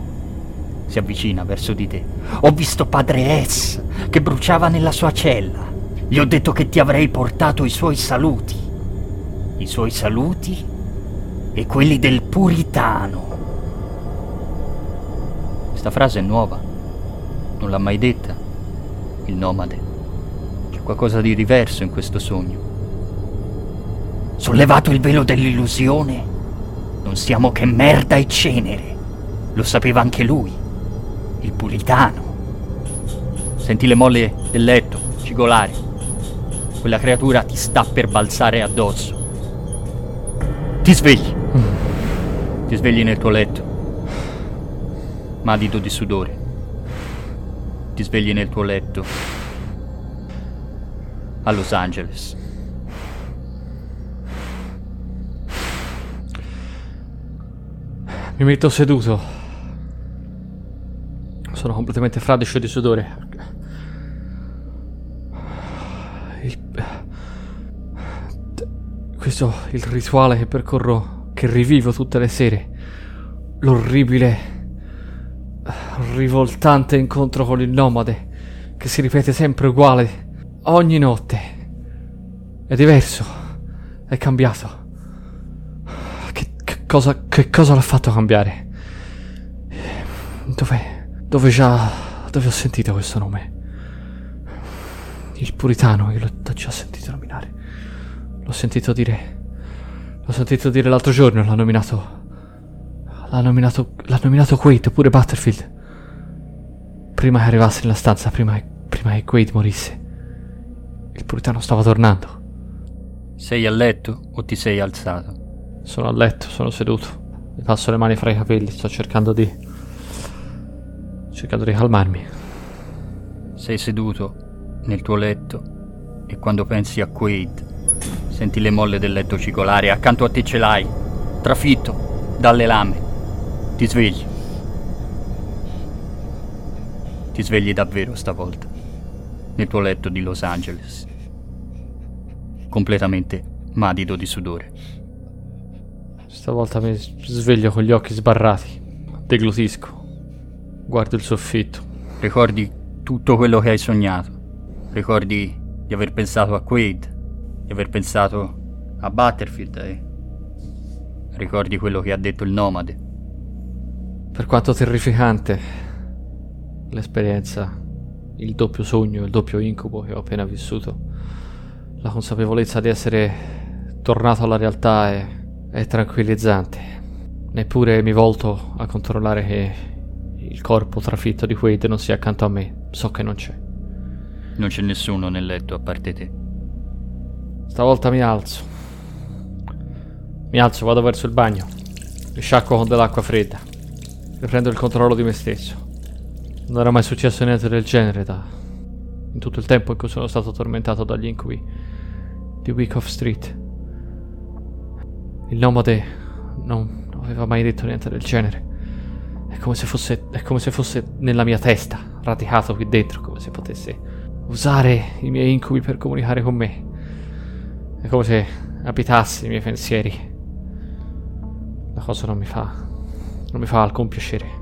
si avvicina verso di te. Ho visto padre S che bruciava nella sua cella. Gli ho detto che ti avrei portato i suoi saluti. I suoi saluti e quelli del puritano. Questa frase è nuova. Non l'ha mai detta il nomade. Qualcosa di diverso in questo sogno. Sollevato il velo dell'illusione, non siamo che merda e cenere. Lo sapeva anche lui, il puritano. Senti le molle del letto, cigolare. Quella creatura ti sta per balzare addosso. Ti svegli. Ti svegli nel tuo letto, madido di sudore. Ti svegli nel tuo letto a Los Angeles. Mi metto seduto. Sono completamente fradicio di sudore. Il... Questo è il rituale che percorro, che rivivo tutte le sere. L'orribile, rivoltante incontro con il nomade, che si ripete sempre uguale ogni notte. È diverso, è cambiato. Che, che cosa, che cosa l'ha fatto cambiare? Dove, dove già, dove ho sentito questo nome? Il puritano, io l'ho già sentito nominare. L'ho sentito dire, l'ho sentito dire l'altro giorno, l'ha nominato, l'ha nominato, l'ha nominato Quaid, pure Butterfield. Prima che arrivasse nella stanza, prima, prima che Quaid morisse. Il puritano stava tornando. Sei a letto o ti sei alzato? Sono a letto, sono seduto. Mi passo le mani fra i capelli, sto cercando di. cercando di calmarmi. Sei seduto nel tuo letto e quando pensi a Quaid, senti le molle del letto cicolare, accanto a te ce l'hai, trafitto dalle lame. Ti svegli. Ti svegli davvero stavolta, nel tuo letto di Los Angeles completamente madido di sudore. Stavolta mi sveglio con gli occhi sbarrati, deglutisco, guardo il soffitto. Ricordi tutto quello che hai sognato. Ricordi di aver pensato a Quaid, di aver pensato a Butterfield e ricordi quello che ha detto il nomade. Per quanto terrificante l'esperienza, il doppio sogno, il doppio incubo che ho appena vissuto, la consapevolezza di essere tornato alla realtà è, è tranquillizzante. Neppure mi volto a controllare che il corpo trafitto di Quaid non sia accanto a me. So che non c'è. Non c'è nessuno nel letto a parte te. Stavolta mi alzo. Mi alzo, vado verso il bagno. Mi sciacquo con dell'acqua fredda. Riprendo il controllo di me stesso. Non era mai successo niente del genere da... in tutto il tempo in cui sono stato tormentato dagli incubi di Wyckoff Street. Il nomade non aveva mai detto niente del genere. È come se fosse, è come se fosse nella mia testa, radicato qui dentro, come se potesse usare i miei incubi per comunicare con me. È come se abitasse i miei pensieri. La cosa non mi fa, non mi fa alcun piacere.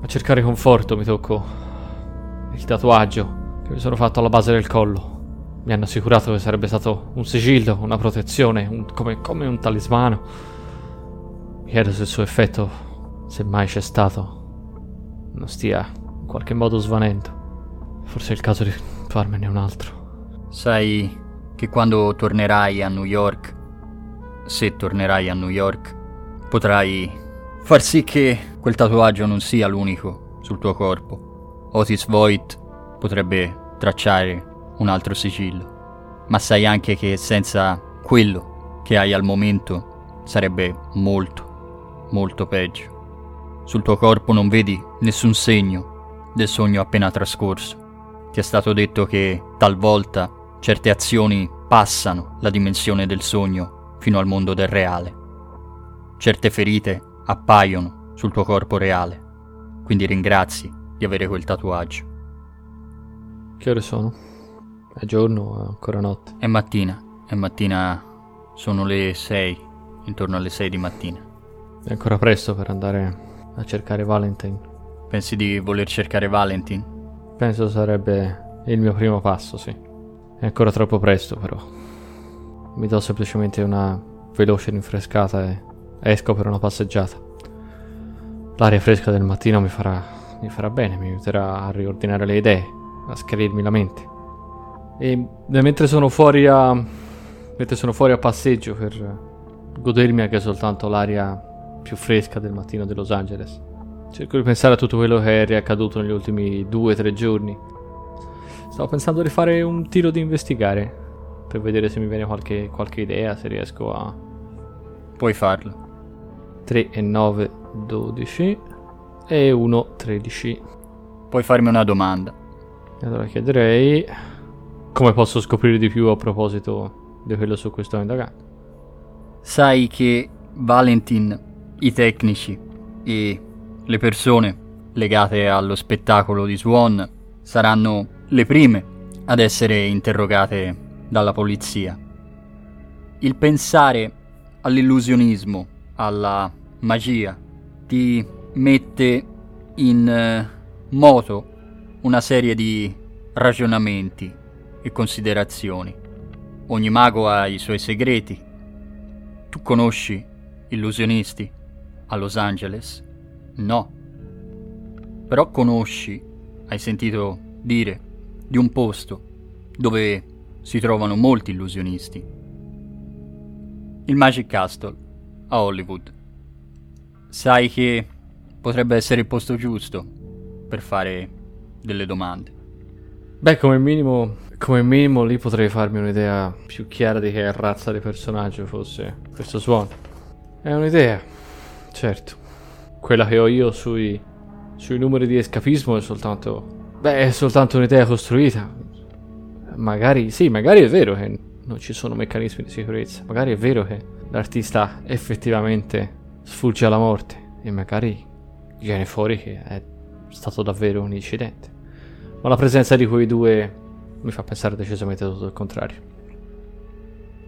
A cercare conforto mi tocco il tatuaggio che mi sono fatto alla base del collo. Mi hanno assicurato che sarebbe stato un sigillo, una protezione, un, come, come, un talismano. Mi chiedo se il suo effetto, se mai c'è stato, non stia in qualche modo svanendo. Forse è il caso di farmene un altro. Sai che quando tornerai a New York, se tornerai a New York, potrai far sì che quel tatuaggio non sia l'unico sul tuo corpo. Otis Voigt potrebbe tracciare un altro sigillo, ma sai anche che senza quello che hai al momento sarebbe molto, molto peggio. Sul tuo corpo non vedi nessun segno del sogno appena trascorso. Ti è stato detto che talvolta certe azioni passano la dimensione del sogno fino al mondo del reale. Certe ferite appaiono sul tuo corpo reale, quindi ringrazi di avere quel tatuaggio. Che ore sono? È giorno o ancora notte? È mattina. È mattina. Sono le 6. Intorno alle 6 di mattina. È ancora presto per andare a cercare Valentine. Pensi di voler cercare Valentine? Penso sarebbe il mio primo passo, sì. È ancora troppo presto, però. Mi do semplicemente una veloce rinfrescata e esco per una passeggiata. L'aria fresca del mattino mi farà, mi farà bene, mi aiuterà a riordinare le idee a schiarirmi la mente. E mentre sono fuori a. mentre sono fuori a passeggio per godermi anche soltanto l'aria più fresca del mattino di Los Angeles. Cerco di pensare a tutto quello che è riaccaduto negli ultimi due o tre giorni. Stavo pensando di fare un tiro di investigare per vedere se mi viene qualche, qualche idea, se riesco a. Puoi farlo. 3 e 9, 12 e 1, 13. Puoi farmi una domanda. Allora chiederei come posso scoprire di più a proposito di quello su cui sto indagando. Sai che Valentin, i tecnici e le persone legate allo spettacolo di Swan saranno le prime ad essere interrogate dalla polizia. Il pensare all'illusionismo, alla magia, ti mette in eh, moto una serie di ragionamenti e considerazioni. Ogni mago ha i suoi segreti Tu conosci illusionisti a Los Angeles? No. Però conosci, hai sentito dire, di un posto dove si trovano molti illusionisti. Il Magic Castle a Hollywood. Sai che potrebbe essere il posto giusto per fare delle domande. Beh, come minimo, come minimo lì potrei farmi un'idea più chiara di che razza di personaggio fosse questo suono. È un'idea, certo. Quella che ho io sui, sui numeri di escapismo è soltanto... Beh, è soltanto un'idea costruita. Magari, sì, magari è vero che non ci sono meccanismi di sicurezza. Magari è vero che l'artista effettivamente sfugge alla morte. E magari viene fuori che è stato davvero un incidente. Ma la presenza di quei due mi fa pensare decisamente tutto il contrario.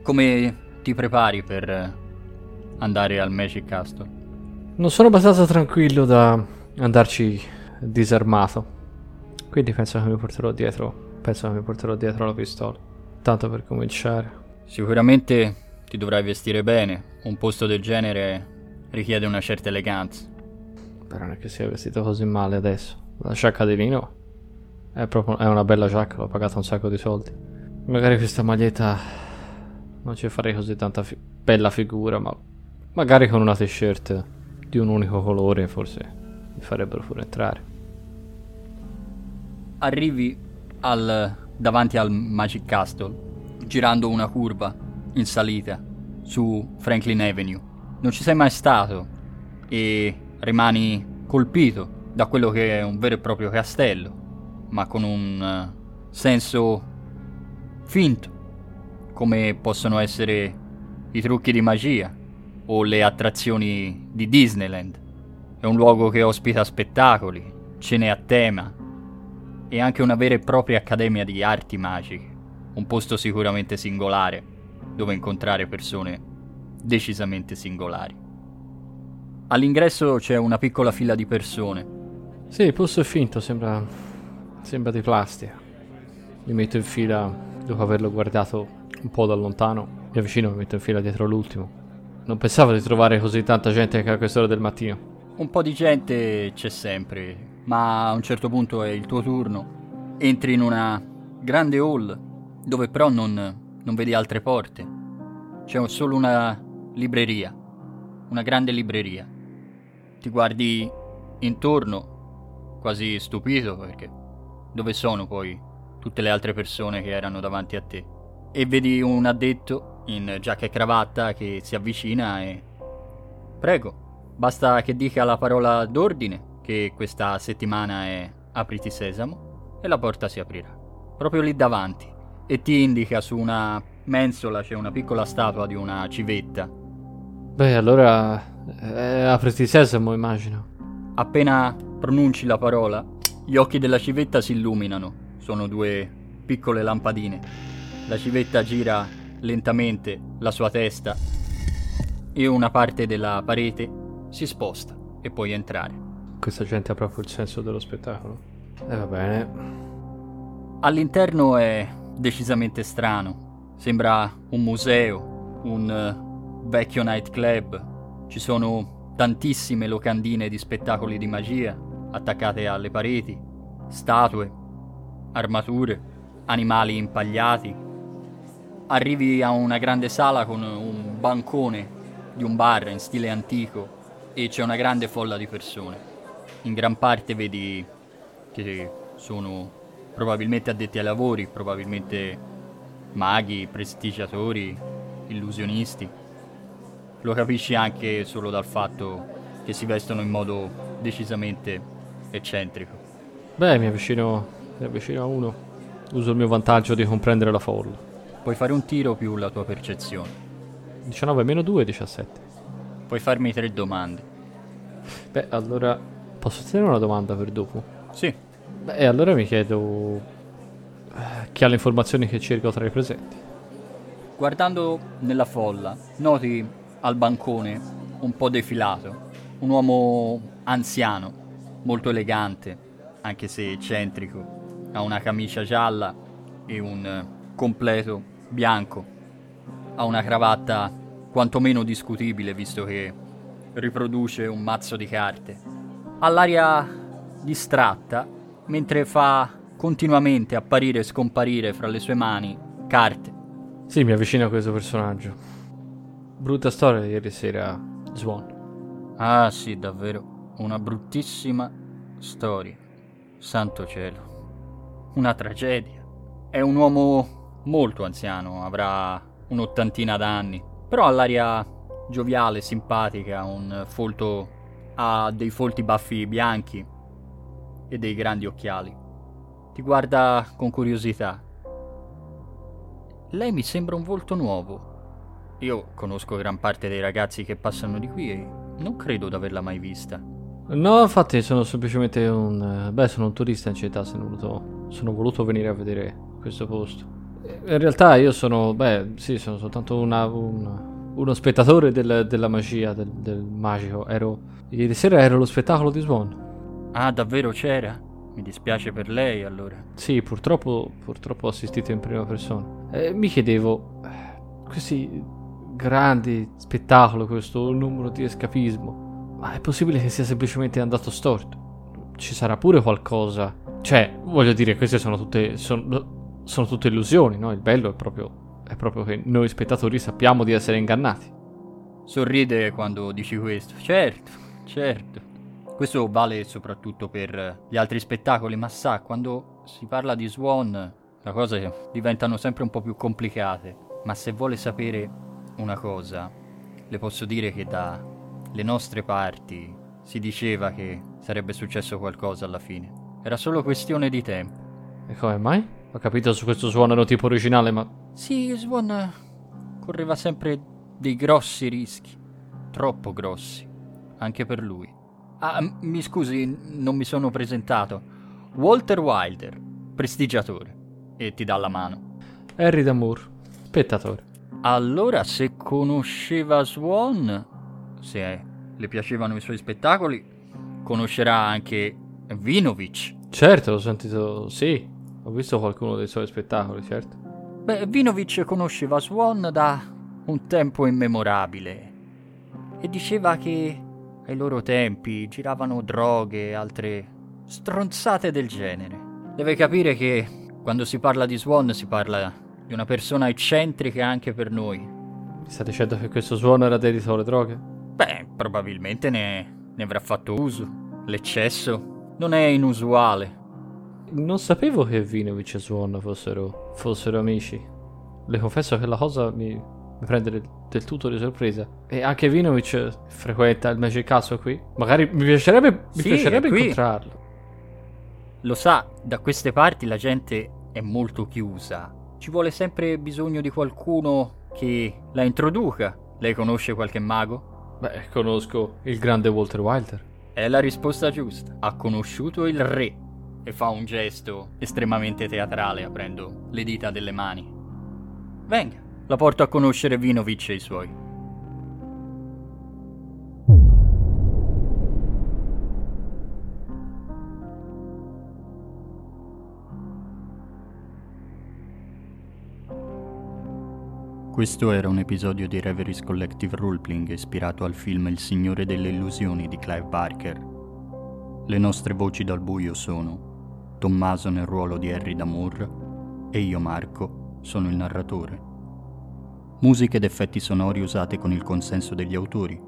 Come ti prepari per andare al Magic Castle? Non sono abbastanza tranquillo da andarci disarmato. Quindi penso che mi porterò dietro. Penso che mi porterò dietro la pistola. Tanto per cominciare. Sicuramente ti dovrai vestire bene. Un posto del genere richiede una certa eleganza. Però non è che sia vestito così male adesso. La giacca di lino è proprio è una bella giacca, l'ho pagata un sacco di soldi. Magari questa maglietta non ci farei così tanta fi- bella figura, ma magari con una t-shirt di un unico colore forse mi farebbero pure entrare. Arrivi al, davanti al Magic Castle, girando una curva in salita su Franklin Avenue. Non ci sei mai stato e rimani colpito da quello che è un vero e proprio castello, ma con un uh, senso finto, come possono essere i trucchi di magia o le attrazioni di Disneyland. È un luogo che ospita spettacoli, cene a tema e anche una vera e propria accademia di arti magiche, un posto sicuramente singolare dove incontrare persone decisamente singolari. All'ingresso c'è una piccola fila di persone. Sì, il posto è finto, sembra. sembra di plastica. Mi metto in fila dopo averlo guardato un po' da lontano. Mi avvicino e mi metto in fila dietro l'ultimo. Non pensavo di trovare così tanta gente anche a quest'ora del mattino. Un po' di gente c'è sempre, ma a un certo punto è il tuo turno. Entri in una grande hall dove però non, non vedi altre porte. C'è solo una libreria, una grande libreria. Ti guardi intorno, quasi stupito perché dove sono poi tutte le altre persone che erano davanti a te? E vedi un addetto in giacca e cravatta che si avvicina e... Prego, basta che dica la parola d'ordine che questa settimana è apriti sesamo e la porta si aprirà. Proprio lì davanti. E ti indica su una mensola c'è una piccola statua di una civetta. Beh, allora. Eh, apriti sesamo, immagino. Appena pronunci la parola, gli occhi della civetta si illuminano. Sono due piccole lampadine. La civetta gira lentamente la sua testa e una parte della parete si sposta e puoi entrare. Questa gente ha proprio il senso dello spettacolo. E va bene. All'interno è decisamente strano. Sembra un museo, un eh, vecchio nightclub. Ci sono tantissime locandine di spettacoli di magia attaccate alle pareti, statue, armature, animali impagliati. Arrivi a una grande sala con un bancone di un bar in stile antico e c'è una grande folla di persone. In gran parte vedi che sono probabilmente addetti ai lavori, probabilmente maghi, prestigiatori, illusionisti. Lo capisci anche solo dal fatto che si vestono in modo decisamente eccentrico. Beh, mi avvicino, mi avvicino a uno. Uso il mio vantaggio di comprendere la folla. Puoi fare un tiro più la tua percezione. 19 meno 2, 17. Puoi farmi tre domande. Beh, allora. Posso tenere una domanda per dopo? Sì, Beh, allora mi chiedo. eh, Chi ha le informazioni che cerco tra i presenti? Guardando nella folla, noti al bancone un po' defilato un uomo anziano, molto elegante, anche se eccentrico. Ha una camicia gialla e un completo bianco. Ha una cravatta quantomeno discutibile visto che riproduce un mazzo di carte. Ha l'aria distratta mentre fa continuamente apparire e scomparire fra le sue mani carte. Sì, mi avvicino a questo personaggio. Brutta storia di ieri sera, Swan. Ah sì, davvero, una bruttissima storia. Santo cielo. Una tragedia. È un uomo molto anziano, avrà un'ottantina d'anni, però ha l'aria gioviale, simpatica, un folto ha dei folti baffi bianchi e dei grandi occhiali. Ti guarda con curiosità. Lei mi sembra un volto nuovo. Io conosco gran parte dei ragazzi che passano di qui e non credo di averla mai vista. No, infatti sono semplicemente un... eh, Beh, sono un turista in città, sono voluto, sono voluto venire a vedere questo posto. Eh, In realtà io sono... Beh, sì, sono soltanto una- un- uno spettatore del- della magia, del, del magico. Ero... Ieri sera ero allo spettacolo di Swan. Ah, davvero c'era? Mi dispiace per lei allora. Sì, purtroppo, purtroppo ho assistito in prima persona. Eh, mi chiedevo, eh, questi grandi spettacoli, questo numero di escapismo, ma è possibile che sia semplicemente andato storto? Ci sarà pure qualcosa? Cioè, voglio dire, queste sono tutte, sono, sono tutte illusioni, no? Il bello è proprio, è proprio che noi spettatori sappiamo di essere ingannati. Sorride quando dici questo. Certo, certo. Questo vale soprattutto per gli altri spettacoli, ma sa, quando si parla di Swan, le cose diventano sempre un po' più complicate. Ma se vuole sapere una cosa, le posso dire che dalle nostre parti si diceva che sarebbe successo qualcosa alla fine. Era solo questione di tempo. E come mai? Ho capito su questo suono tipo originale, ma Sì, Swan correva sempre dei grossi rischi, troppo grossi, anche per lui. Ah, mi scusi, non mi sono presentato. Walter Wilder, prestigiatore, e ti dà la mano. Harry Damour, spettatore. Allora, se conosceva Swan, se le piacevano i suoi spettacoli, conoscerà anche Vinovic. Certo, l'ho sentito, sì, ho visto qualcuno dei suoi spettacoli, certo. Beh, Vinovic conosceva Swan da un tempo immemorabile e diceva che ai loro tempi giravano droghe e altre stronzate del genere. Deve capire che quando si parla di Swan si parla di una persona eccentrica anche per noi. Mi sta dicendo che questo suono era dedito alle droghe? Beh, probabilmente ne, ne avrà fatto uso. L'eccesso non è inusuale. Non sapevo che Vinovic e Swan fossero, fossero amici. Le confesso che la cosa mi, mi prende del, tutto di sorpresa. E anche Vinovic frequenta il Magic Castle qui. Magari mi piacerebbe, mi Sì, piacerebbe incontrarlo. Lo sa, da queste parti la gente è molto chiusa. Ci vuole sempre bisogno di qualcuno che la introduca. Lei conosce qualche mago? Beh, conosco il grande Walter Wilder. È la risposta giusta. Ha conosciuto il re. E fa un gesto estremamente teatrale aprendo le dita delle mani. Venga, la porto a conoscere Vinovic e i suoi. Questo era un episodio di Reveries Collective Roleplaying ispirato al film Il Signore delle Illusioni di Clive Barker. Le nostre voci dal buio sono Tommaso nel ruolo di Harry Damour e io Marco sono il narratore. Musiche ed effetti sonori usate con il consenso degli autori.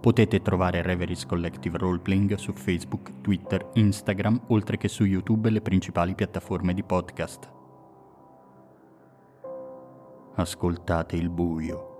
Potete trovare Reveries Collective Roleplaying su Facebook, Twitter, Instagram, oltre che su YouTube e le principali piattaforme di podcast. Ascoltate il buio.